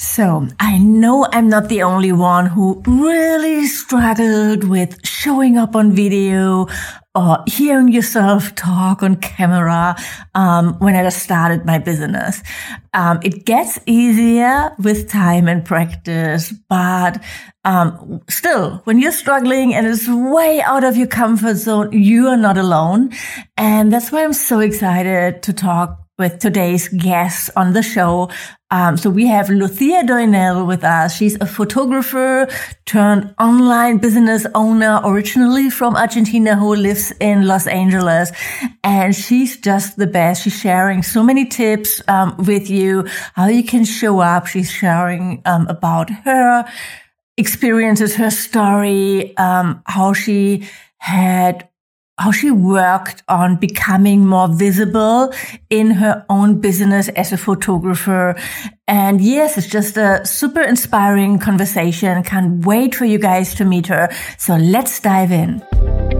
So I know I'm not the only one who really struggled with showing up on video or hearing yourself talk on camera um, when I just started my business. Um, it gets easier with time and practice, but um, still, when you're struggling and it's way out of your comfort zone, you are not alone. And that's why I'm so excited to talk with today's guest on the show. Um, so we have Lucia Doinel with us. She's a photographer turned online business owner, originally from Argentina, who lives in Los Angeles. And she's just the best. She's sharing so many tips um, with you, how you can show up. She's sharing um, about her experiences, her story, um, how she had how she worked on becoming more visible in her own business as a photographer. And yes, it's just a super inspiring conversation. Can't wait for you guys to meet her. So let's dive in.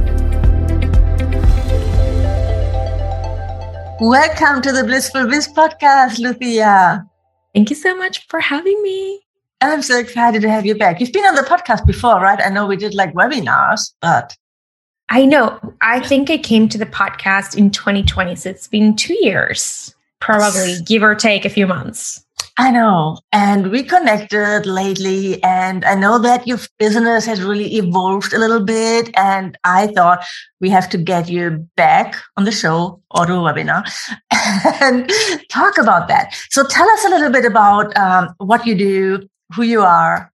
Welcome to the Blissful Biz podcast, Lucia. Thank you so much for having me. I'm so excited to have you back. You've been on the podcast before, right? I know we did like webinars, but. I know. I think I came to the podcast in 2020. So it's been two years, probably give or take a few months. I know. And we connected lately, and I know that your business has really evolved a little bit. And I thought we have to get you back on the show or the webinar and talk about that. So tell us a little bit about um, what you do, who you are.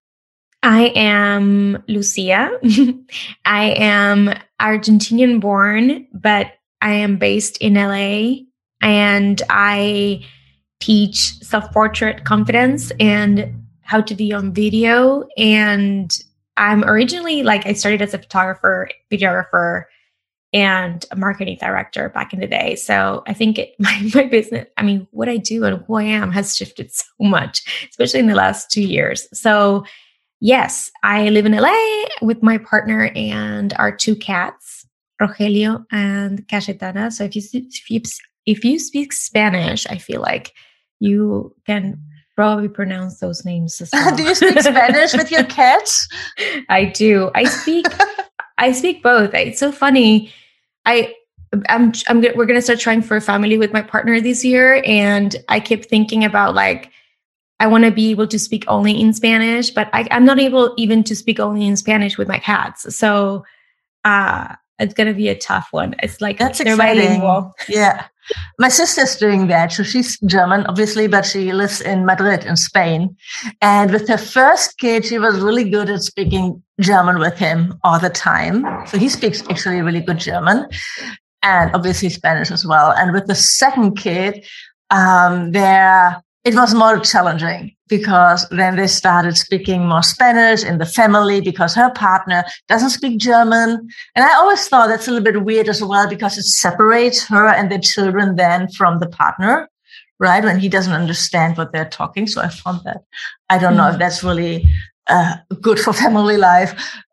I am Lucia. I am Argentinian born, but I am based in LA and I teach self portrait confidence and how to be on video. And I'm originally like, I started as a photographer, videographer, and a marketing director back in the day. So I think it, my, my business, I mean, what I do and who I am has shifted so much, especially in the last two years. So, yes, I live in LA with my partner and our two cats, Rogelio and Cayetana. So if you, if you, if you speak Spanish, I feel like you can probably pronounce those names as well. do you speak Spanish with your cats? I do. I speak I speak both. It's so funny. I I'm I'm we're going to start trying for a family with my partner this year and I keep thinking about like I want to be able to speak only in Spanish, but I, am not able even to speak only in Spanish with my cats. So uh it's gonna be a tough one. It's like that's exciting. Bilingual. Yeah. My sister's doing that. So she's German, obviously, but she lives in Madrid in Spain. And with her first kid, she was really good at speaking German with him all the time. So he speaks actually really good German and obviously Spanish as well. And with the second kid, um, there it was more challenging because then they started speaking more Spanish in the family because her partner doesn't speak German. And I always thought that's a little bit weird as well because it separates her and the children then from the partner, right? When he doesn't understand what they're talking. So I found that I don't know mm-hmm. if that's really uh, good for family life.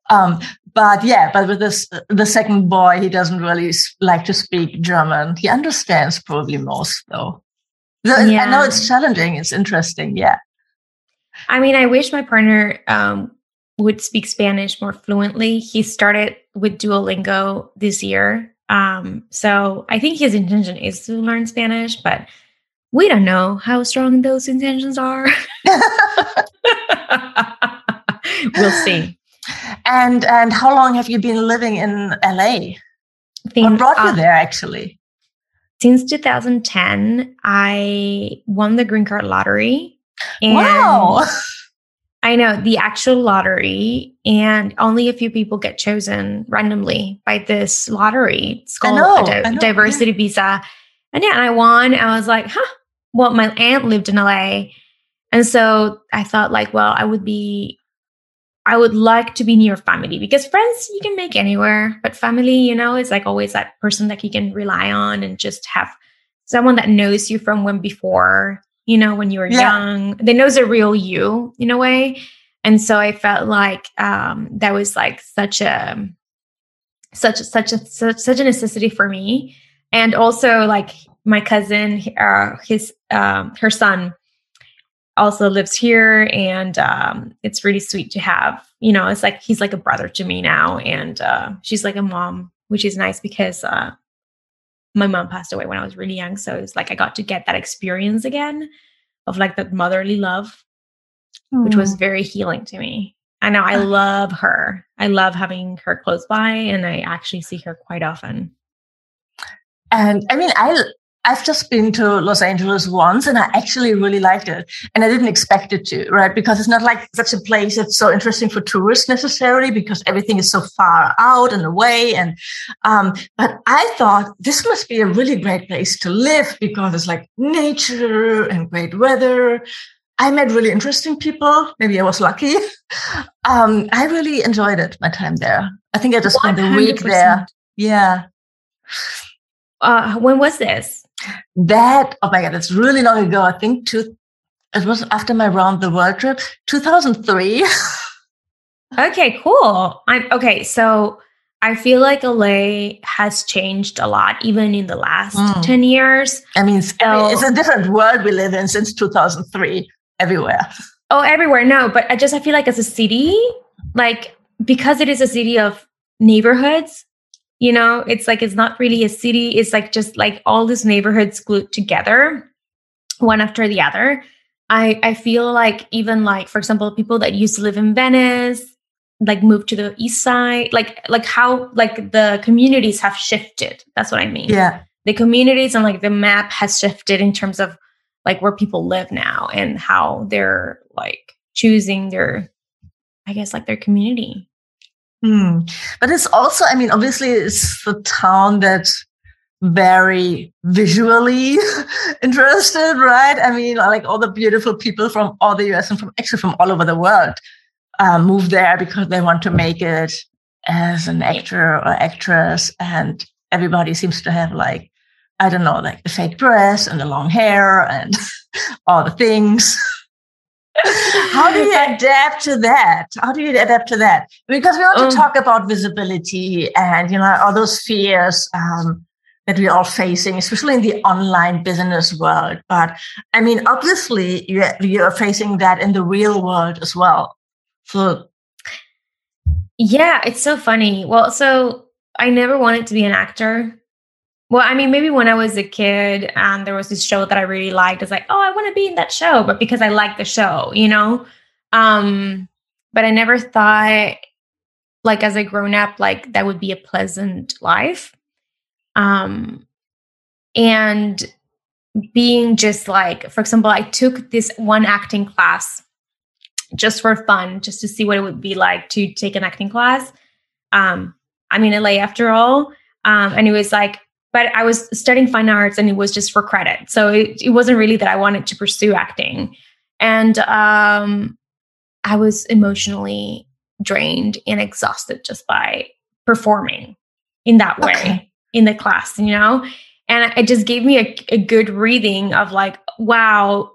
Um, but yeah, but with this, the second boy, he doesn't really like to speak German. He understands probably most though. Yeah. I know it's challenging. It's interesting. Yeah. I mean, I wish my partner um, would speak Spanish more fluently. He started with Duolingo this year. Um, so I think his intention is to learn Spanish, but we don't know how strong those intentions are. we'll see. And and how long have you been living in LA? Think, what brought you uh, there actually? Since 2010, I won the green card lottery. And wow. I know the actual lottery, and only a few people get chosen randomly by this lottery. It's called know, a di- diversity yeah. visa. And yeah, and I won. I was like, huh. Well, my aunt lived in LA. And so I thought, like, well, I would be I would like to be near family because friends you can make anywhere, but family, you know, is like always that person that you can rely on and just have someone that knows you from when before, you know, when you were yeah. young, that knows a real you in a way. And so I felt like um, that was like such a such such a such, such a necessity for me, and also like my cousin, uh, his um, her son also lives here and um, it's really sweet to have you know it's like he's like a brother to me now and uh, she's like a mom which is nice because uh, my mom passed away when i was really young. So it's like i got to get that experience again of like that motherly love mm. which was very healing to me. I know i love her. I love having her close by and i actually see her quite often. And i mean i I've just been to Los Angeles once and I actually really liked it. And I didn't expect it to, right? Because it's not like such a place that's so interesting for tourists necessarily because everything is so far out and away. And, um, but I thought this must be a really great place to live because it's like nature and great weather. I met really interesting people. Maybe I was lucky. Um, I really enjoyed it, my time there. I think I just 100%. spent a week there. Yeah. Uh, when was this? That, oh my God, it's really long ago. I think two, it was after my round the world trip, 2003. okay, cool. I'm okay. So I feel like LA has changed a lot, even in the last mm. 10 years. I mean, so, I mean, it's a different world we live in since 2003 everywhere. Oh, everywhere. No, but I just, I feel like as a city, like because it is a city of neighborhoods, you know it's like it's not really a city it's like just like all these neighborhoods glued together one after the other. I i feel like even like for example people that used to live in venice like moved to the east side like like how like the communities have shifted. That's what i mean. Yeah. The communities and like the map has shifted in terms of like where people live now and how they're like choosing their i guess like their community Hmm. But it's also, I mean, obviously, it's the town that very visually interested, right? I mean, like all the beautiful people from all the US and from actually from all over the world uh, move there because they want to make it as an actor or actress. And everybody seems to have like, I don't know, like the fake dress and the long hair and all the things. How do you adapt to that? How do you adapt to that? Because we want um, to talk about visibility and you know all those fears um, that we're all facing, especially in the online business world. But I mean, obviously, you're, you're facing that in the real world as well. So, yeah, it's so funny. Well, so I never wanted to be an actor. Well, I mean, maybe when I was a kid and there was this show that I really liked, it's like, oh, I want to be in that show, but because I like the show, you know? Um, but I never thought like as a grown up, like that would be a pleasant life. Um, and being just like, for example, I took this one acting class just for fun, just to see what it would be like to take an acting class. Um, I'm in LA after all. Um, and it was like but I was studying fine arts and it was just for credit. So it, it wasn't really that I wanted to pursue acting. And um, I was emotionally drained and exhausted just by performing in that way okay. in the class, you know? And it just gave me a, a good reading of like, wow,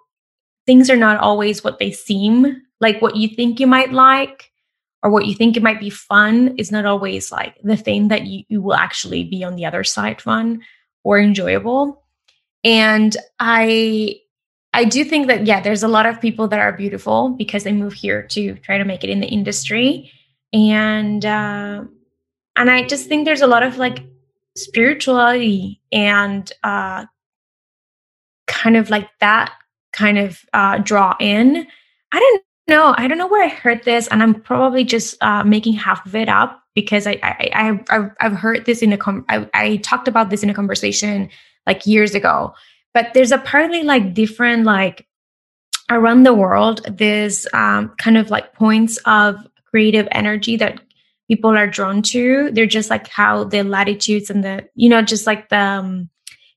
things are not always what they seem, like what you think you might like or what you think it might be fun is not always like the thing that you, you will actually be on the other side fun or enjoyable. And I I do think that yeah, there's a lot of people that are beautiful because they move here to try to make it in the industry, and uh, and I just think there's a lot of like spirituality and uh, kind of like that kind of uh, draw in. I don't no, I don't know where I heard this, and I'm probably just uh, making half of it up because I, I, I I've heard this in a com- I, I talked about this in a conversation like years ago. But there's apparently like different like around the world. There's um, kind of like points of creative energy that people are drawn to. They're just like how the latitudes and the you know just like the um,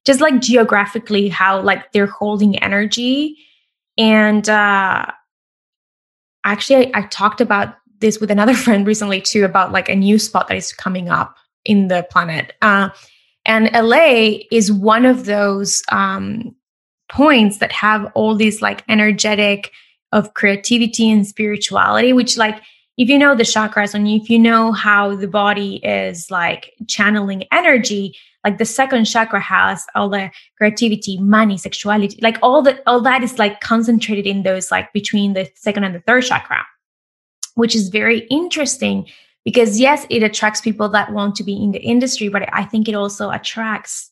just like geographically how like they're holding energy and uh actually I, I talked about this with another friend recently too about like a new spot that is coming up in the planet. Uh, and LA is one of those um, points that have all these like energetic of creativity and spirituality, which like if you know the chakras and if you know how the body is like channeling energy, like the second chakra has all the creativity, money, sexuality, like all that all that is like concentrated in those like between the second and the third chakra, which is very interesting because yes it attracts people that want to be in the industry but i think it also attracts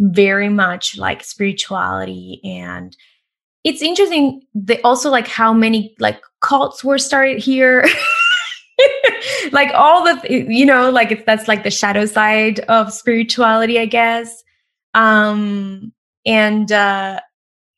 very much like spirituality and it's interesting they also like how many like cults were started here like all the you know like if that's like the shadow side of spirituality i guess um and uh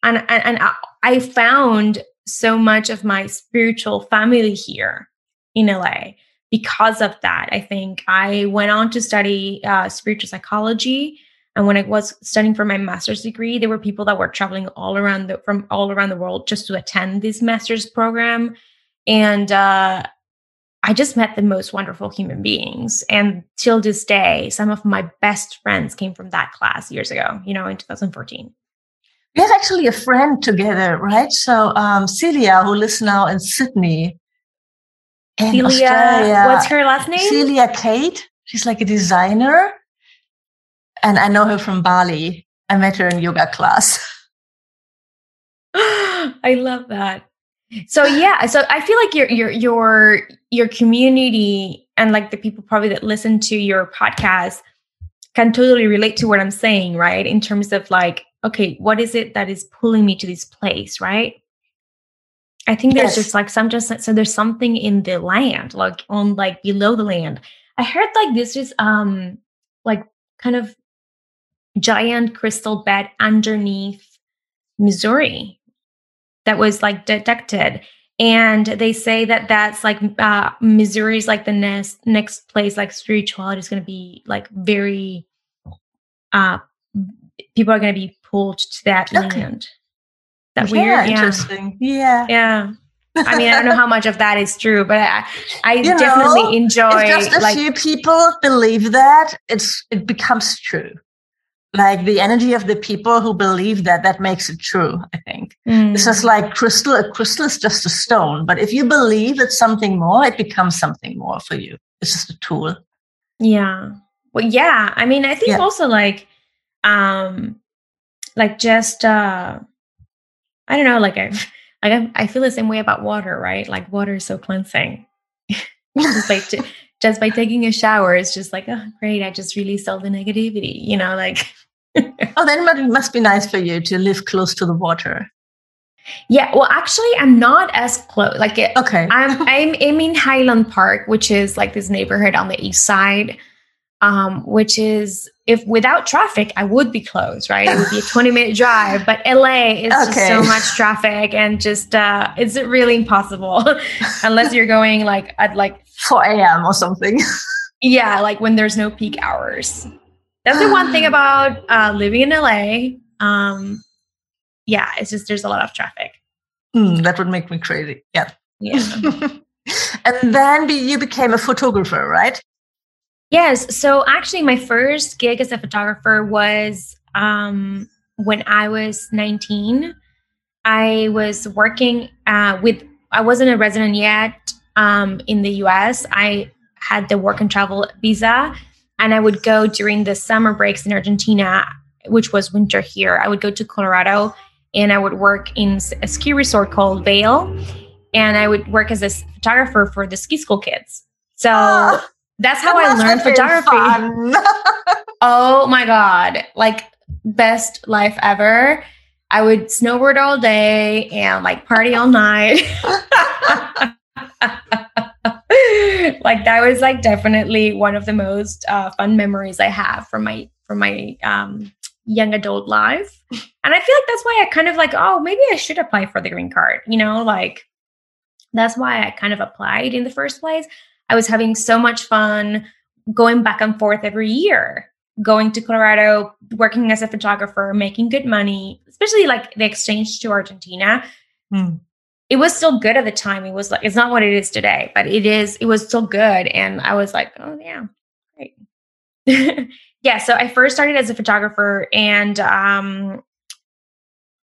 and and, and i found so much of my spiritual family here in la because of that, I think I went on to study uh, spiritual psychology. And when I was studying for my master's degree, there were people that were traveling all around the from all around the world just to attend this master's program. And uh, I just met the most wonderful human beings. And till this day, some of my best friends came from that class years ago, you know, in 2014. We have actually a friend together, right? So um, Celia, who lives now in Sydney, in Celia, Australia, what's her last name? Celia Kate. She's like a designer. And I know her from Bali. I met her in yoga class. I love that. So yeah, so I feel like your your your your community and like the people probably that listen to your podcast can totally relate to what I'm saying, right? In terms of like, okay, what is it that is pulling me to this place, right? I think there's yes. just like some just so there's something in the land, like on like below the land. I heard like this is um like kind of giant crystal bed underneath Missouri that was like detected. And they say that that's like uh, Missouri's like the next next place like spirituality is going to be like very uh people are going to be pulled to that okay. land that yeah, weird. Yeah. Interesting. Yeah. Yeah. I mean, I don't know how much of that is true, but I, I definitely know, enjoy. Just a like, few people believe that, it's it becomes true. Like the energy of the people who believe that, that makes it true. I think mm. it's just like crystal. A crystal is just a stone, but if you believe it's something more, it becomes something more for you. It's just a tool. Yeah. Well, yeah. I mean, I think yeah. also like, um, like just uh I don't know, like I like I, I feel the same way about water, right? Like water is so cleansing. just by t- just by taking a shower, it's just like, oh great, I just released all the negativity, you know, like Oh, then it must be nice for you to live close to the water. Yeah, well, actually, I'm not as close. Like, it, okay, I'm I'm I'm in Highland Park, which is like this neighborhood on the east side, um, which is if without traffic, I would be close, right? It would be a 20 minute drive, but LA is okay. just so much traffic and just, uh, it's really impossible unless you're going like at like 4 a.m. or something. yeah. Like when there's no peak hours. That's the one thing about uh, living in LA. Um, yeah, it's just, there's a lot of traffic. Mm, that would make me crazy. Yeah. Yeah. and then you became a photographer, right? Yes. So actually, my first gig as a photographer was um, when I was 19. I was working uh, with, I wasn't a resident yet um, in the US. I had the work and travel visa, and I would go during the summer breaks in Argentina, which was winter here. I would go to Colorado and I would work in a ski resort called Vail, and I would work as a photographer for the ski school kids. So, oh that's how I learned photography. oh my God. Like best life ever. I would snowboard all day and like party all night. like that was like definitely one of the most uh, fun memories I have from my from my um, young adult life. And I feel like that's why I kind of like, oh, maybe I should apply for the green card. You know, like that's why I kind of applied in the first place. I was having so much fun going back and forth every year, going to Colorado, working as a photographer, making good money, especially like the exchange to Argentina. Mm. It was still good at the time. It was like it's not what it is today, but it is. It was still good, and I was like, oh yeah, great. yeah. So I first started as a photographer, and um,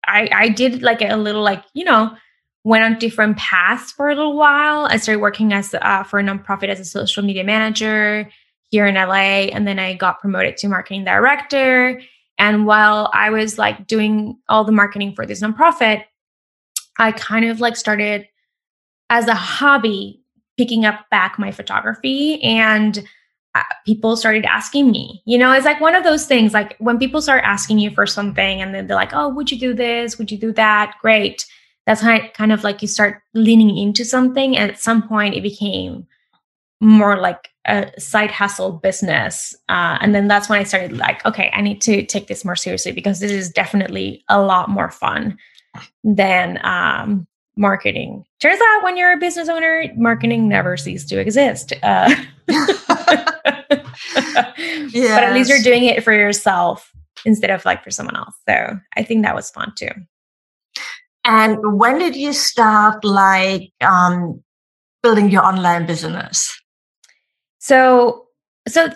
I I did like a little like you know went on different paths for a little while. I started working as uh, for a nonprofit as a social media manager here in LA, and then I got promoted to marketing director. And while I was like doing all the marketing for this nonprofit, I kind of like started as a hobby picking up back my photography and uh, people started asking me you know it's like one of those things like when people start asking you for something and then they're like oh would you do this? Would you do that? Great. That's how kind of like you start leaning into something and at some point it became more like a side hustle business uh, and then that's when i started like okay i need to take this more seriously because this is definitely a lot more fun than um, marketing. Turns out when you're a business owner, marketing never ceases to exist. Uh, But at least you're doing it for yourself instead of like for someone else. So I think that was fun too. And when did you start like um, building your online business? So, so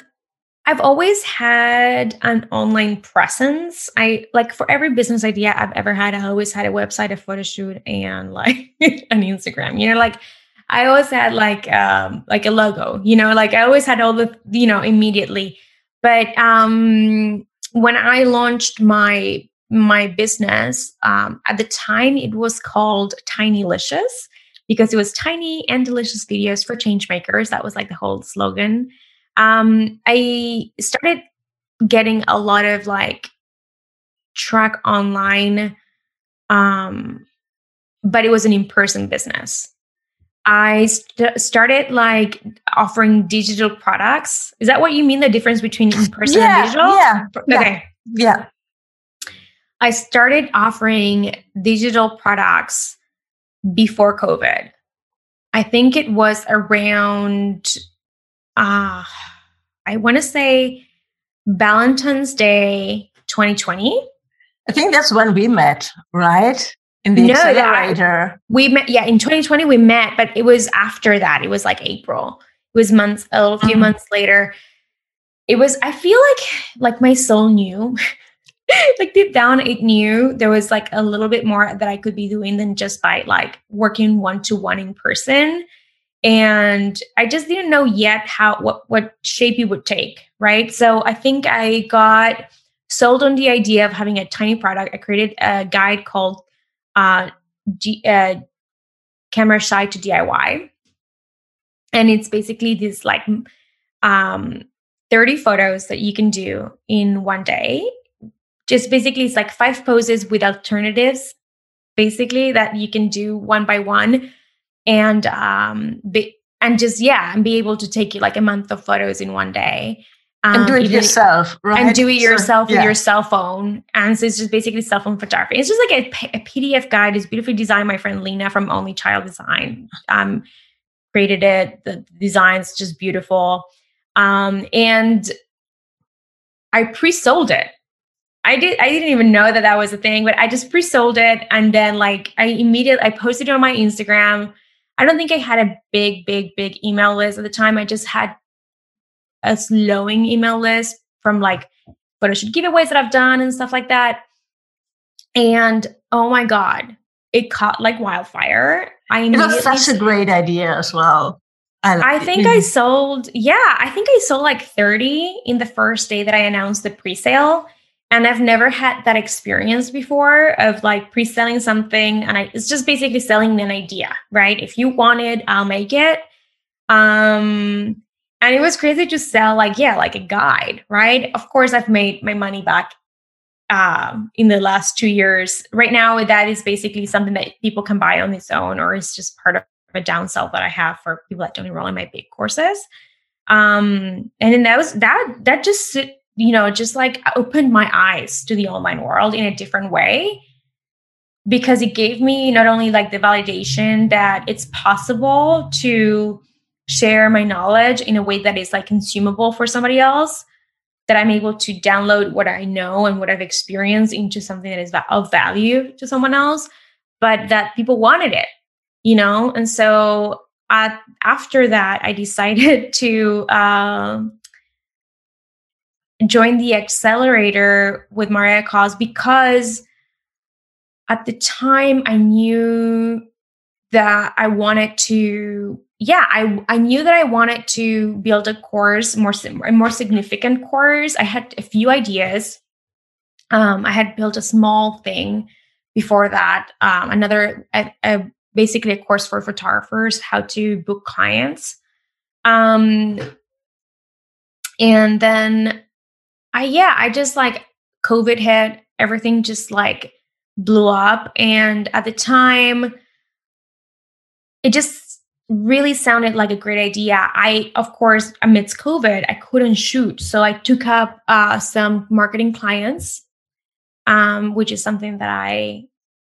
I've always had an online presence. I like for every business idea I've ever had, I always had a website, a photo shoot, and like an Instagram. You know, like I always had like um like a logo, you know, like I always had all the, you know, immediately. But um when I launched my my business, um, at the time it was called Tinylicious because it was tiny and delicious videos for change makers. That was like the whole slogan um, I started getting a lot of like track online, um, but it was an in person business. I st- started like offering digital products. Is that what you mean? The difference between in person yeah, and digital? Yeah. Okay. Yeah. I started offering digital products before COVID. I think it was around uh, I want to say Valentine's Day 2020. I think that's when we met, right? In the no, accelerator. we met, yeah, in 2020 we met, but it was after that. It was like April. It was months, a little few mm-hmm. months later. It was, I feel like, like my soul knew. like deep down, it knew there was like a little bit more that I could be doing than just by like working one to one in person and i just didn't know yet how what what shape it would take right? So i think i got sold on the idea of having a tiny product. I created a guide called uh, uh camera shy to diy and it's basically this like um 30 photos that you can do in one day. Just basically it's like five poses with alternatives basically that you can do one by one and um be, and just yeah and be able to take you like a month of photos in one day. Um, and do it yourself right? and do it yourself so, with your cell phone. And so it's just basically cell phone photography. It's just like a, a pdf guide. It's beautifully designed. My friend lena from only child design um created it. The design's just beautiful. Um and i pre-sold it. I did I didn't even know that that was a thing, but I just pre-sold it. And then like I immediately I posted it on my Instagram I don't think I had a big, big, big email list at the time. I just had a slowing email list from like photo shoot giveaways that I've done and stuff like that. And oh my God, it caught like wildfire. I it was such a great idea as well. I, I think I sold, yeah, I think I sold like 30 in the first day that I announced the pre sale and I've never had that experience before of like pre-selling something and I it's just basically selling an idea, right? If you want it, I'll make it. Um and it was crazy to sell like yeah, like a guide, right? Of course I've made my money back um in the last 2 years. Right now that is basically something that people can buy on its own or it's just part of a downsell that I have for people that don't enroll in my big courses. Um and then that was that that just you know, just like opened my eyes to the online world in a different way because it gave me not only like the validation that it's possible to share my knowledge in a way that is like consumable for somebody else that i'm able to download what i know and what i've experienced into something that is of value to someone else but that people wanted it you know? And so uh, after that, I decided to uh, join the accelerator with Mariah Coz because at the time I knew that I wanted to yeah, I I knew that I wanted to build a course, more a more significant course. I had a few ideas. Um, I had built a small thing before that. Um, another a, a, basically a course for photographers how to book clients. Um, and then I yeah, I just like COVID hit, everything just like blew up, and at the time, it just really sounded like a great idea. I, of course, amidst COVID, I couldn't shoot. So I took up uh, some marketing clients, um, which is something that I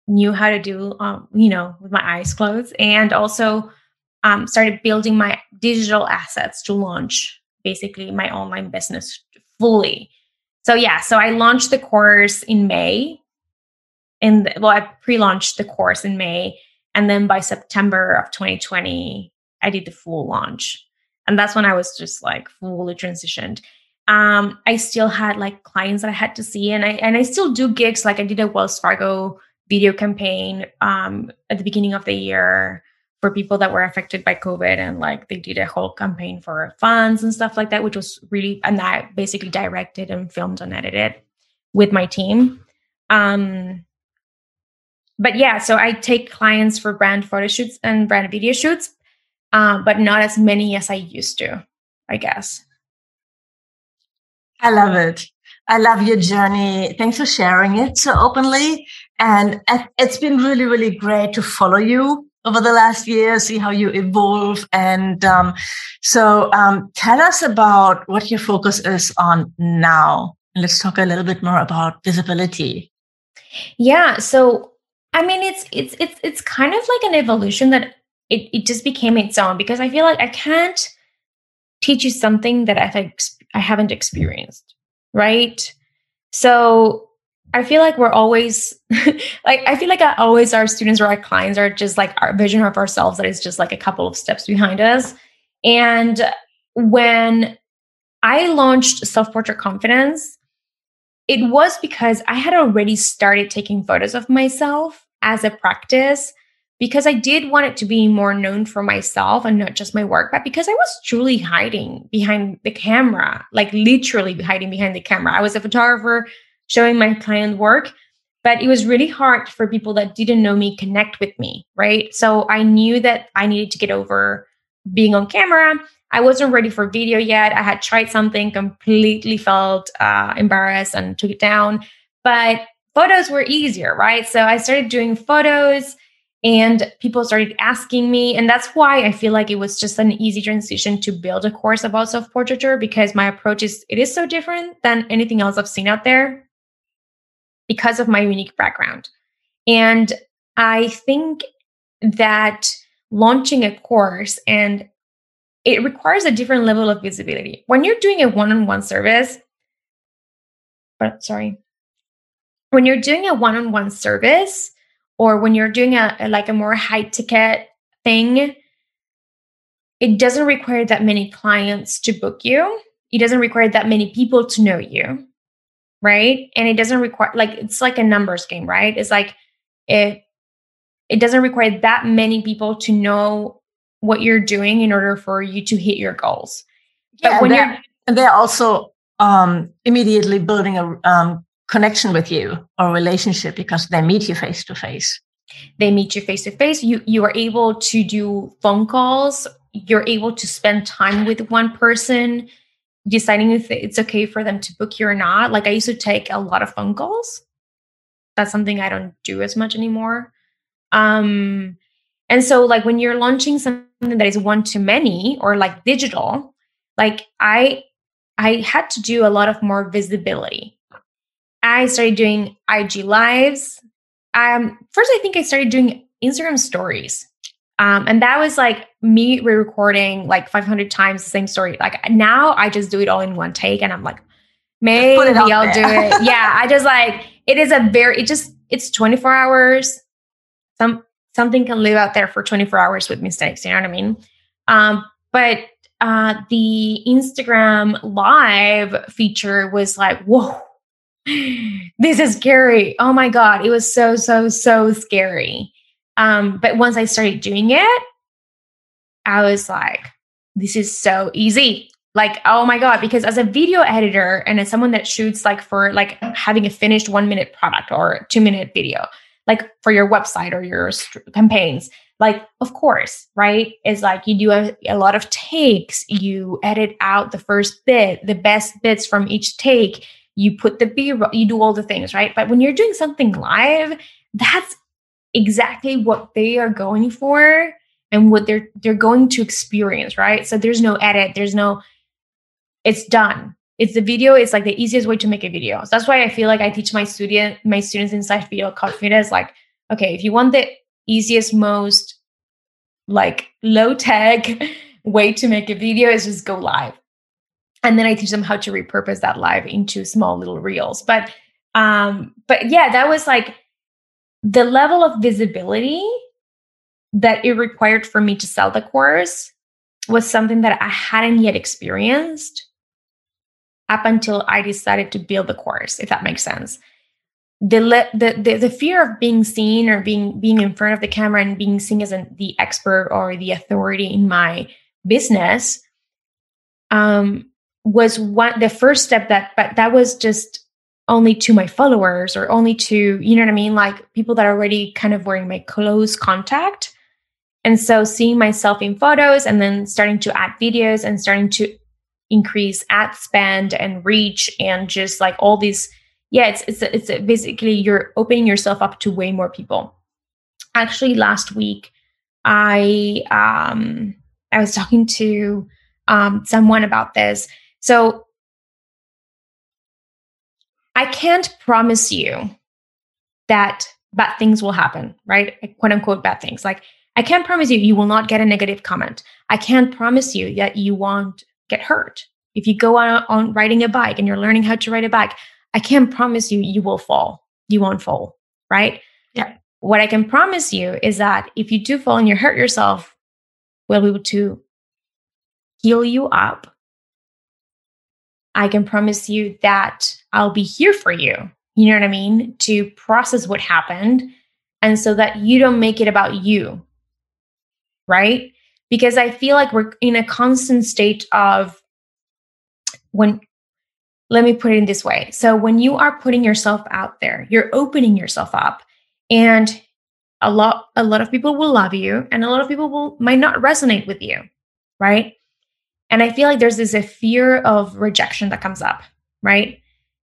knew how to do, um, you know, with my eyes closed, and also um, started building my digital assets to launch basically my online business fully. So yeah, so I launched the course in May. And well, I pre-launched the course in May and then by September of 2020, I did the full launch. And that's when I was just like fully transitioned. Um, I still had like clients that I had to see, and I and I still do gigs. Like I did a Wells Fargo video campaign um, at the beginning of the year for people that were affected by COVID, and like they did a whole campaign for funds and stuff like that, which was really and I basically directed and filmed and edited with my team. Um, but yeah, so I take clients for brand photo shoots and brand video shoots, um, but not as many as I used to, I guess. I love it. I love your journey. Thanks for sharing it so openly. And it's been really, really great to follow you over the last year, see how you evolve. And um, so um, tell us about what your focus is on now. And let's talk a little bit more about visibility. Yeah. So I mean, it's it's it's it's kind of like an evolution that it it just became its own because I feel like I can't teach you something that I've I haven't experienced, right? So I feel like we're always like I feel like I always our students or our clients are just like our vision of ourselves that is just like a couple of steps behind us. And when I launched Self Portrait Confidence, it was because I had already started taking photos of myself as a practice because I did want it to be more known for myself and not just my work, but because I was truly hiding behind the camera, like literally hiding behind the camera. I was a photographer showing my client work, but it was really hard for people that didn't know me connect with me, right? So I knew that I needed to get over being on camera. I wasn't ready for video yet. I had tried something, completely felt uh, embarrassed and took it down. But photos were easier, right? So I started doing photos and people started asking me. And that's why I feel like it was just an easy transition to build a course about self portraiture because my approach is, it is so different than anything else I've seen out there because of my unique background. And I think that launching a course and it requires a different level of visibility. When you're doing a one on one service, but sorry, when you're doing a one-on-one service or when you're doing a, a like a more high ticket thing it doesn't require that many clients to book you it doesn't require that many people to know you right? And it doesn't require like it's like a numbers game right? It's like it it doesn't require that many people to know what you're doing in order for you to hit your goals. Yeah, but when they're, they're also um, immediately building a um, connection with you or relationship because they meet you face to face they meet you face to face you you are able to do phone calls. You're able to spend time with one person deciding if it's okay for them to book you or not like i used to take a lot of phone calls that's something i don't do as much anymore um and so like when you're launching something that is one to many or like digital like i i had to do a lot of more visibility I started doing IG lives. Um, first, I think I started doing Instagram stories. Um, and that was like me re-recording like 500 times the same story. Like now I just do it all in one take and I'm like, maybe I'll do it. yeah. I just like, it is a very, it just, it's 24 hours. Some, something can live out there for 24 hours with mistakes. You know what I mean? Um, but uh, the Instagram live feature was like, whoa, this is scary. Oh my God. It was so, so, so scary. Um, but once I started doing it, I was like, this is so easy. Like, oh my God, because as a video editor and as someone that shoots like for like having a finished one minute product or two minute video, like for your website or your st- campaigns, like, of course, right? It's like you do a, a lot of takes, you edit out the first bit, the best bits from each take, you put the B, you do all the things, right? But when you're doing something live, that's exactly what they are going for and what they're they're going to experience, right? So there's no edit, there's no it's done. It's the video, it's like the easiest way to make a video. So that's why I feel like I teach my student my students inside video confidence like okay, if you want the easiest most like low tech way to make a video is just go live. And then I teach them how to repurpose that live into small little reels. But um but yeah, that was like the level of visibility that it required for me to sell the course was something that I hadn't yet experienced up until I decided to build the course, if that makes sense. The, le- the, the, the fear of being seen or being being in front of the camera and being seen as an, the expert or the authority in my business um, was one the first step that but that was just only to my followers or only to you know what I mean like people that are already kind of wearing my close contact and so seeing myself in photos and then starting to add videos and starting to increase ad spend and reach and just like all these, yeah, it's it's it's basically you're opening yourself up to way more people. Actually, last week I um I was talking to um someone about this. So I can't promise you that bad things will happen, right? Quote unquote bad things. Like I can't promise you you will not get a negative comment. I can't promise you that you won't get hurt. If you go on, on riding a bike and you're learning how to ride a bike, I can't promise you you will fall. You won't fall, right? Yeah. What I can promise you is that if you do fall and you hurt yourself, we'll be able to heal you up. I can promise you that I'll be here for you. You know what I mean? To process what happened and so that you don't make it about you right? Because I feel like we're in a constant state of when, let me put it in this way. So when you are putting yourself out there, you're opening yourself up and a lot a lot of people will love you and a lot of people will might not resonate with you right and i feel like there's this a fear of rejection that comes up right?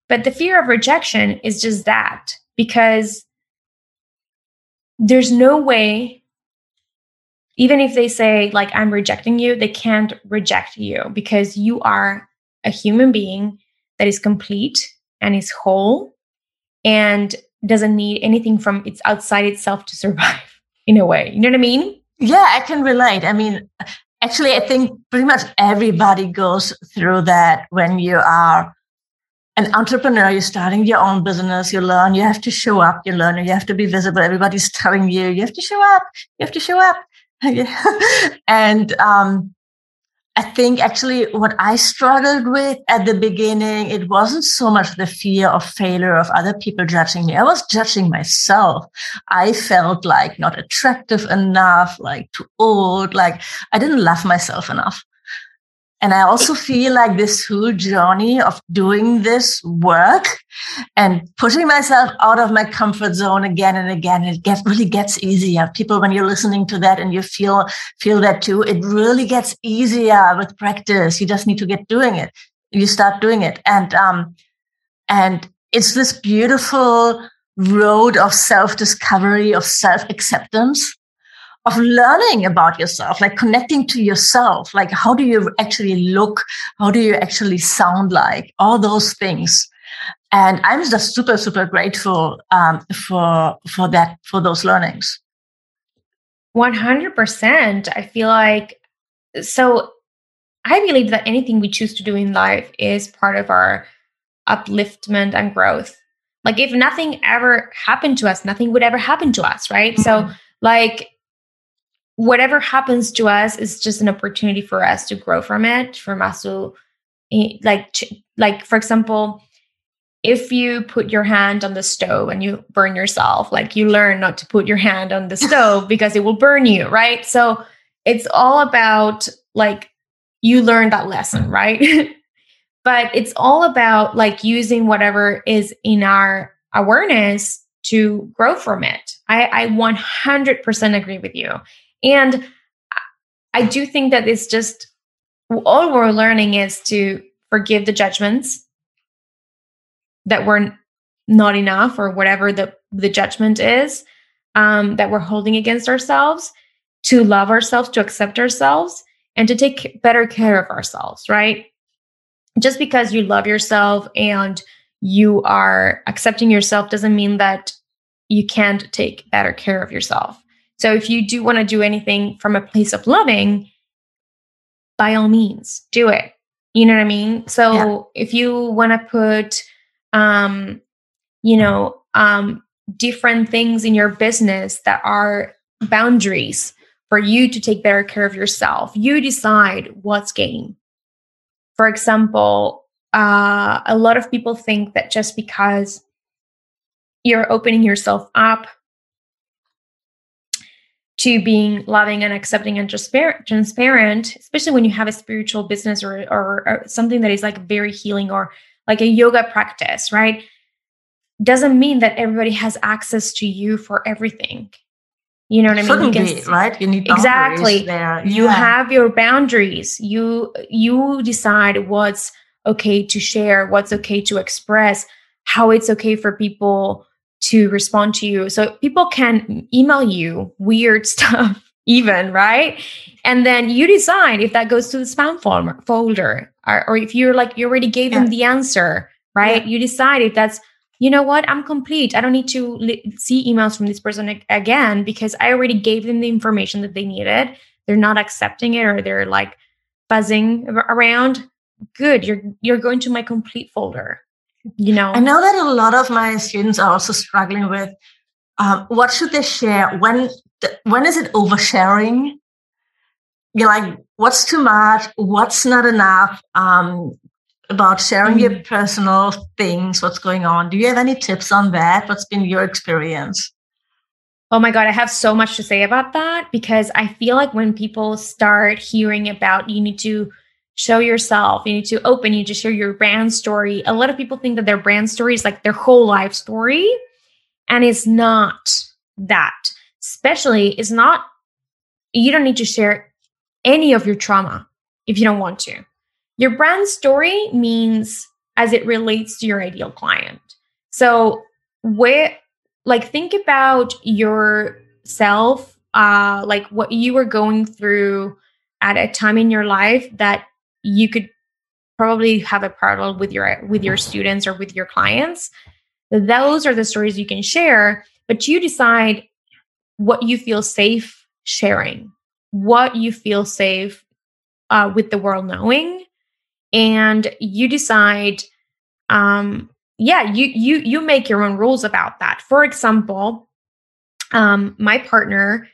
But the fear of rejection is just that because there's no way even if they say like i'm rejecting you they can't reject you because you are a human being that is complete and is whole and doesn't need anything from its outside itself to survive in a way. You know what i mean? Yeah i can relate. I mean actually i think pretty much everybody goes through that when you are an entrepreneur, you're starting your own business, you learn, you have to show up, you learn, you have to be visible. Everybody's telling you, you have to show up, you have to show up. and um, I think actually what I struggled with at the beginning, it wasn't so much the fear of failure of other people judging me. I was judging myself. I felt like not attractive enough, like too old, like I didn't love myself enough. And I also feel like this whole journey of doing this work and pushing myself out of my comfort zone again and again, it gets really gets easier. People, when you're listening to that and you feel, feel that too, it really gets easier with practice. You just need to get doing it. You start doing it. And, um, and it's this beautiful road of self discovery, of self acceptance of learning about yourself, like connecting to yourself. Like, how do you actually look? How do you actually sound like? All those things. And I'm just super, super grateful um, for for that for those learnings. One hundred percent. I feel like so. I believe that anything we choose to do in life is part of our upliftment and growth. Like if nothing ever happened to us, nothing would ever happen to us, right? Mm-hmm. So like whatever happens to us is just an opportunity for us to grow from it, from us to eh, like like for example, if you put your hand on the stove and you burn yourself, like you learn not to put your hand on the stove because it will burn you, right? So it's all about like you learn that lesson, right? but it's all about like using whatever is in our awareness to grow from it. I, I 100% agree with you. And I do think that it's just all we're learning is to forgive the judgments that we're not enough or whatever the, the judgment is um, that we're holding against ourselves, to love ourselves, to accept ourselves, and to take better care of ourselves, right? Just because you love yourself and you are accepting yourself doesn't mean that you can't take better care of yourself. So if you do want to do anything from a place of loving, by all means, do it. You know what I mean? So yeah. if you want to put um you know, um different things in your business that are boundaries for you to take better care of yourself. You decide what's game. For example, uh, a lot of people think that just because you're opening yourself up to being loving and accepting and transparent, especially when you have a spiritual business or, or, or something that is like very healing or like a yoga practice, right? Doesn't mean that everybody has access to you for everything. You know what I mean? Can, be, right? You need exactly. There. You have your boundaries. You you decide what's okay to share, what's okay to express, how it's okay for people to respond to you. So people can email you weird stuff, even, right? And then you decide if that goes to the spam folder or, or if you're like, you already gave yeah. them the answer, right? Yeah. You decide if that's, you know what, I'm complete. I don't need to li- see emails from this person again because I already gave them the information that they needed. They're not accepting it or they're like buzzing around good you're you're going to my complete folder you know? I know that a lot of my students are also struggling with um, what should they share? When when is it oversharing? You're like what's too much? What's not enough um, about sharing mm-hmm. your personal things what's going on? Do you have any tips on that? What's been your experience? Oh my God, I have so much to say about that because I feel like when people start hearing about you need to show yourself. You need to open, you need to share your brand story. A lot of people think that their brand story is like their whole life story, and it's not that. Especially, it's not, you don't need to share any of your trauma if you don't want to. Your brand story means as it relates to your ideal client. So, where, like, think about yourself, uh, like what you were going through at a time in your life that you could probably have a parallel with your with your students or with your clients. Those are the stories you can share but you decide what you feel safe sharing what you feel safe uh, with the world knowing and you decide um yeah you you you make your own rules about that. For example um my partner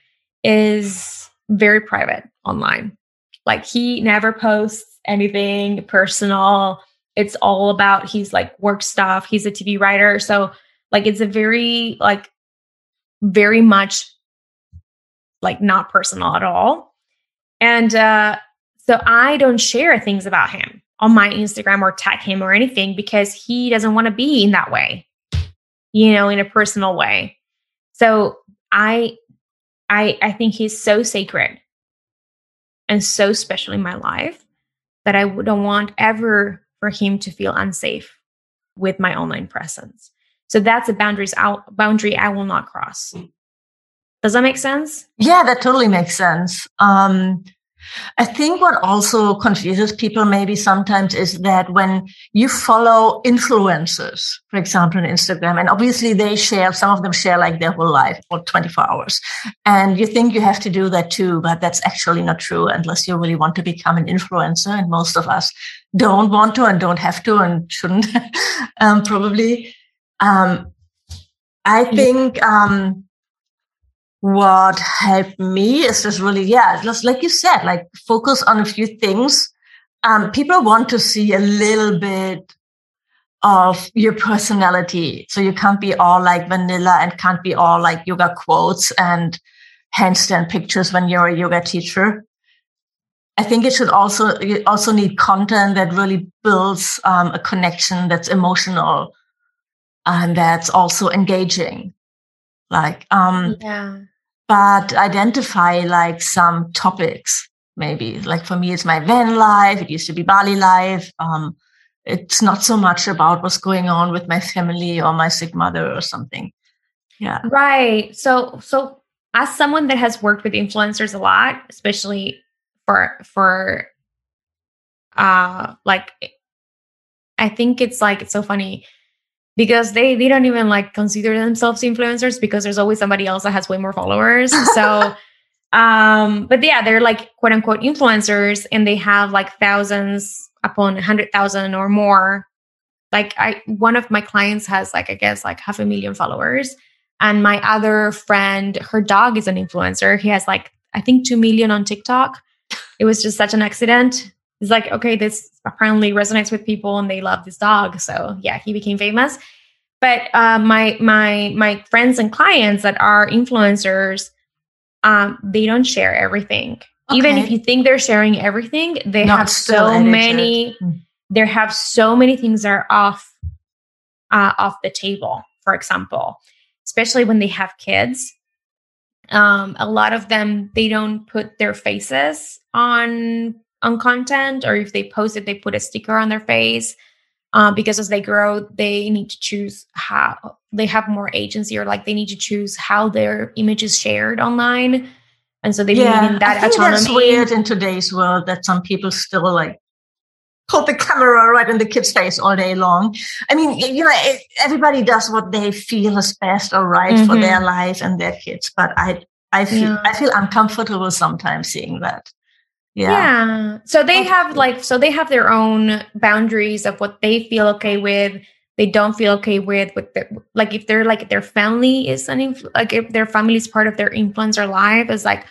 is very private online. Like he never posts anything personal. It's all about he's like work stuff. He's a TV writer. So like it's a very like very much like not personal at all. And uh so I don't share things about him on my Instagram or tag him or anything because he doesn't want to be in that way, you know, in a personal way. So I I I think he's so sacred and so special in my life that I don't want ever for him to feel unsafe with my online presence. So that's a boundaries out boundary I will not cross. Does that make sense? Yeah, that totally makes sense. Um, I think what also confuses people maybe sometimes is that when you follow influencers, for example, on Instagram, and obviously they share, some of them share like their whole life or 24 hours. And you think you have to do that too, but that's actually not true unless you really want to become an influencer. And most of us don't want to and don't have to and shouldn't um, probably. Um, I think, um, what helped me is just really, yeah, just like you said, like focus on a few things. Um, people want to see a little bit of your personality. So you can't be all like vanilla and can't be all like yoga quotes and handstand pictures when you're a yoga teacher. I think it should also you also need content that really builds um, a connection that's emotional and that's also engaging. Like, um, yeah. But identify like some topics, maybe. Like for me, it's my van life. It used to be Bali life. Um, it's not so much about what's going on with my family or my sick mother or something. Yeah. Right. So, so as someone that has worked with influencers a lot, especially for for uh like I think it's like it's so funny because they they don't even like consider themselves influencers because there's always somebody else that has way more followers. So um but yeah, they're like quote unquote influencers and they have like thousands upon a hundred thousand or more. Like I one of my clients has like I guess like half a million followers. And my other friend, her dog is an influencer. He has like I think two million on TikTok it was just such an accident. It's like, okay, this apparently resonates with people and they love this dog. So yeah, he became famous. But uh, my my my friends and clients that are influencers, um, they don't share everything. Okay. Even if you think they're sharing everything, they Not have so many. Mm. They have so many things that are off uh, off the table. For example, especially when they have kids, um, a lot of them they don't put their faces on on content, or if they post it, they put a sticker on their face. Uh, because as they grow, they need to choose how they have more agency, or like they need to choose how their image is shared online. And so they yeah, need that I think autonomy. That's weird in today's world that some people still like hold the camera right in the kid's face all day long. I mean, you know, it, everybody does what they feel is best or right mm-hmm. for their life and their kids. But I, I feel, yeah. I feel uncomfortable sometimes seeing that. Yeah. yeah. So they have like, so they have their own boundaries of what they feel okay with. They don't feel okay with, with like if they're like their family is an influ- like if their family is part of their influencer life is like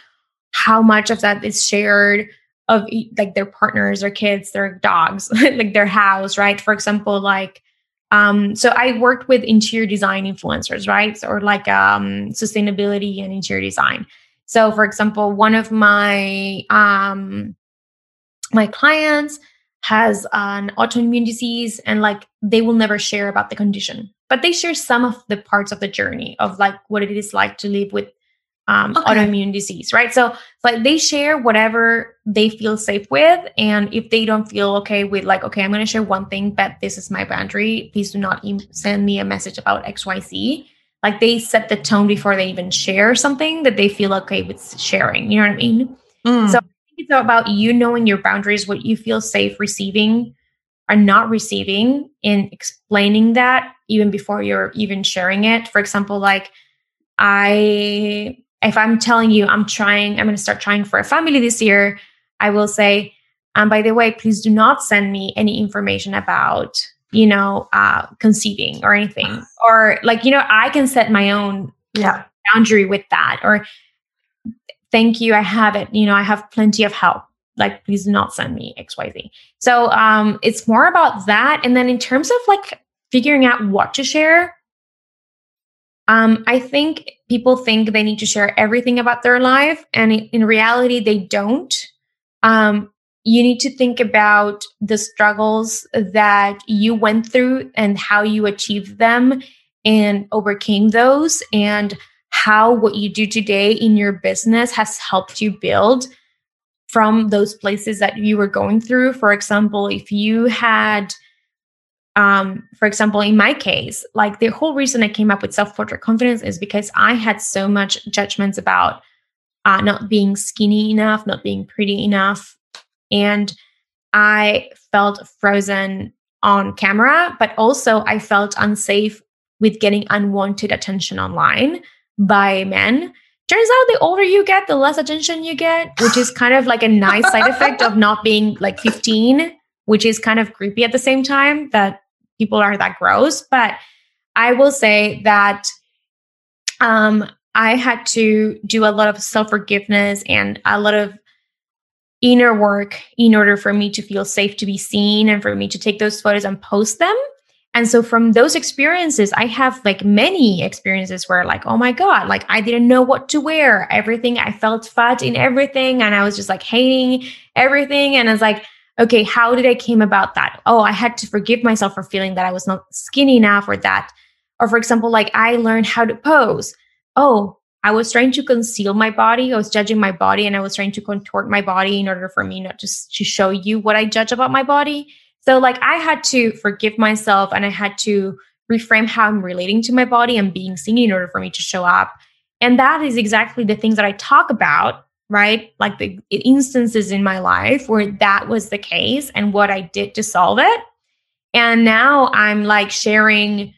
how much of that is shared of like their partners or kids, their dogs, like their house, right? For example, like um, so I worked with interior design influencers, right? Or like um sustainability and interior design. So for example, one of my um my clients has an autoimmune disease and like they will never share about the condition but they share some of the parts of the journey of like what it is like to live with um, okay. autoimmune disease, right? So like they share whatever they feel safe with. And if they don't feel okay with like, okay, I'm going to share one thing, but this is my boundary. Please do not e- send me a message about XYZ. Like they set the tone before they even share something that they feel okay with sharing. You know what I mean? Mm. So it's about you knowing your boundaries, what you feel safe receiving or not receiving, and explaining that even before you're even sharing it. For example, like I if I'm telling you I'm trying, I'm going to start trying for a family this year, I will say, and by the way, please do not send me any information about, you know, uh, conceiving or anything. Or like, you know, I can set my own yeah. boundary with that. Or thank you, I have it. You know, I have plenty of help. Like, please do not send me XYZ. So um, it's more about that. And then in terms of like figuring out what to share, um, I think people think they need to share everything about their life, and in reality, they don't. Um, you need to think about the struggles that you went through and how you achieved them and overcame those, and how what you do today in your business has helped you build from those places that you were going through. For example, if you had um, for example, in my case, like the whole reason I came up with self portrait confidence is because I had so much judgments about uh, not being skinny enough, not being pretty enough. And I felt frozen on camera, but also I felt unsafe with getting unwanted attention online by men. Turns out the older you get, the less attention you get, which is kind of like a nice side effect of not being like 15, which is kind of creepy at the same time that people are that gross. But I will say that um, I had to do a lot of self forgiveness and a lot of inner work in order for me to feel safe to be seen and for me to take those photos and post them. And so from those experiences, I have like many experiences where like, oh my God, like I didn't know what to wear. Everything, I felt fat in everything. And I was just like hating everything. And I was like, okay, how did I came about that? Oh, I had to forgive myself for feeling that I was not skinny enough or that. Or for example, like I learned how to pose. Oh, I was trying to conceal my body. I was judging my body and I was trying to contort my body in order for me not just to show you what I judge about my body. So like I had to forgive myself and I had to reframe how I'm relating to my body and being seen in order for me to show up. And that is exactly the things that I talk about, right? Like the instances in my life where that was the case and what I did to solve it. And now I'm like sharing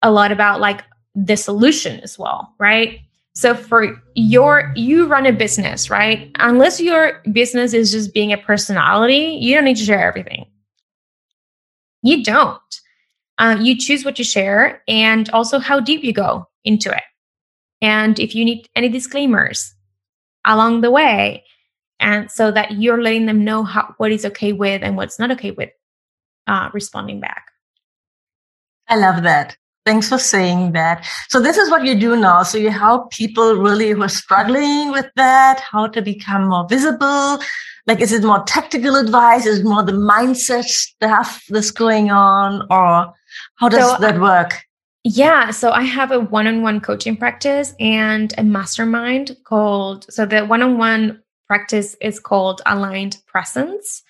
a lot about like the solution as well, right? So for your you run a business, right? Unless your business is just being a personality, you don't need to share everything. You don't. Uh, you choose what you share and also how deep you go into it. And if you need any disclaimers along the way, and so that you're letting them know how, what is okay with and what's not okay with uh, responding back. I love that. Thanks for saying that. So this is what you do now. So you help people really who are struggling with that, how to become more visible, like is it more tactical advice? Is it more the mindset stuff that's going on? Or how does so, that work? Yeah so i have a one-on-one coaching practice and a mastermind called so the one-on-one practice is called aligned presence.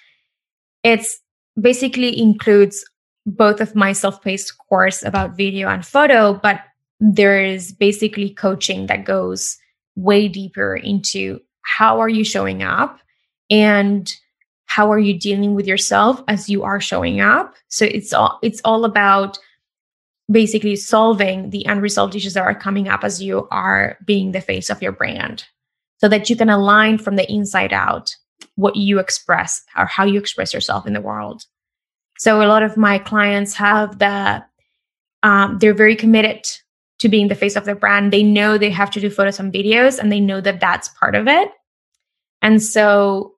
It's basically includes both of my self-paced course about video and photo but there is basically coaching that goes way deeper into how are you showing up and how are you dealing with yourself as you are showing up. So it's all it's all about basically solving the unresolved issues that are coming up as you are being the face of your brand so that you can align from the inside out what you express or how you express yourself in the world so a lot of my clients have the um, they're very committed to being the face of their brand they know they have to do photos and videos and they know that that's part of it and so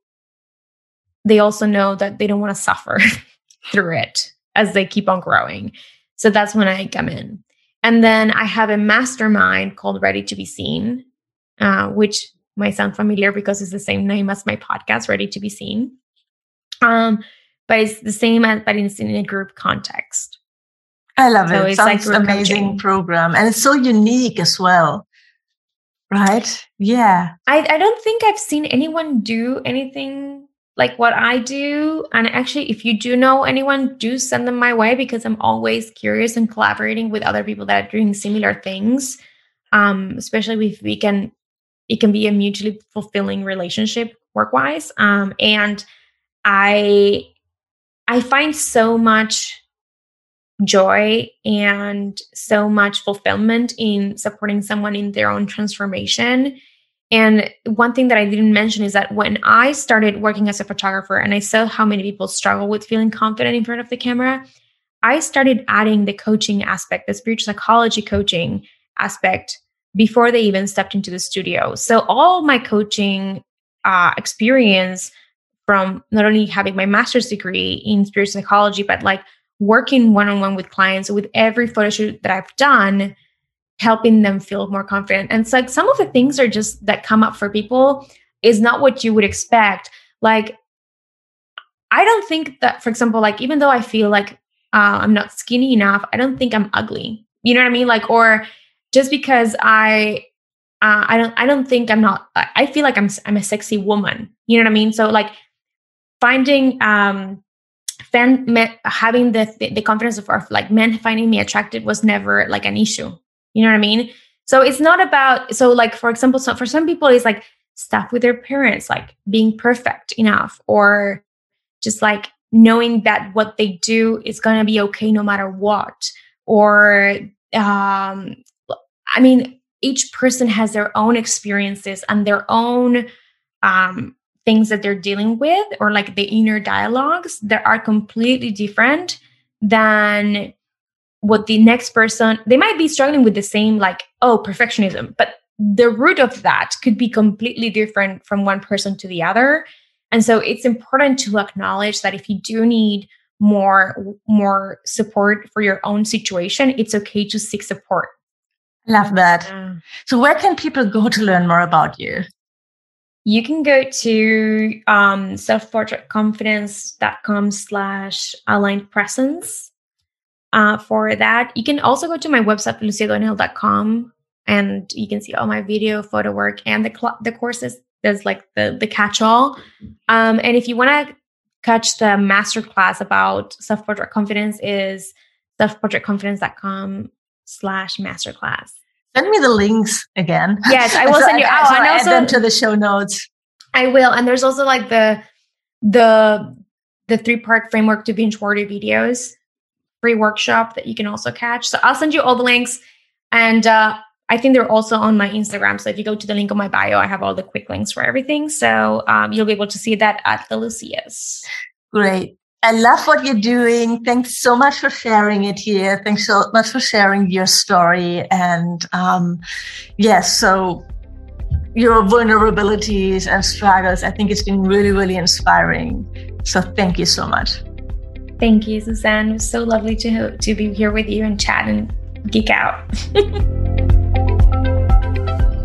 they also know that they don't want to suffer through it as they keep on growing. So that's when I come in. And then I have a mastermind called Ready to Be Seen, uh, which might sound familiar because it's the same name as my podcast, Ready to Be Seen. Um, but it's the same as, but it's in a group context. I love so it. It sounds like amazing coaching. program, and it's so unique as well. Right? Yeah. I, I don't think I've seen anyone do anything like what I do. And actually, if you do know anyone, do send them my way because I'm always curious and collaborating with other people that are doing similar things. Um, especially if we can, it can be a mutually fulfilling relationship work wise. Um, and I, I find so much joy and so much fulfillment in supporting someone in their own transformation and one thing that I didn't mention is that when I started working as a photographer and I saw how many people struggle with feeling confident in front of the camera, I started adding the coaching aspect, the spiritual psychology coaching aspect before they even stepped into the studio. So all my coaching uh, experience from not only having my master's degree in spiritual psychology, but like working one on one with clients with every photo shoot that I've done helping them feel more confident. And it's like some of the things are just that come up for people is not what you would expect. Like, I don't think that, for example, like even though I feel like uh, I'm not skinny enough, I don't think I'm ugly. You know what I mean? Like, or just because I, uh, I don't, I don't think I'm not. I feel like I'm, I'm a sexy woman. You know what I mean? So like, finding, um, fan, having the the confidence of, of like men finding me attractive was never like an issue you know what I mean? So it's not about, so like, for example, so for some people, it's like stuff with their parents, like being perfect enough, or just like knowing that what they do is going to be okay no matter what. Or, um, I mean, each person has their own experiences and their own um, things that they're dealing with, or like the inner dialogues that are completely different than what the next person they might be struggling with the same like oh, perfectionism. But the root of that could be completely different from one person to the other. And so it's important to acknowledge that if you do need more more support for your own situation, it's okay to seek support. Love that. Yeah. So where can people go to learn more about you? You can go to um, selfportraitconfidence.com slash aligned presence. Uh, for that, you can also go to my website, luciadonell.com, and you can see all my video, photo work, and the cl- the courses. There's like the the catch all. Um, and if you want to catch the masterclass about self portrait confidence, is selfportraitconfidence.com slash masterclass. Send me the links again. Yes, I will so send you. I, so and also, add them to the show notes. I will. And there's also like the the the three part framework to binge worthy videos free workshop that you can also catch. So I'll send you all the links, and uh, I think they're also on my Instagram. So if you go to the link on my bio, I have all the quick links for everything. So um, you'll be able to see that at the Lucias. Great. I love what you're doing. Thanks so much for sharing it here. Thanks so much for sharing your story. And um, yes, so your vulnerabilities and struggles, I think it's been really, really inspiring. So thank you so much. Thank you, Susanne. It was so lovely to, to be here with you and chat and geek out.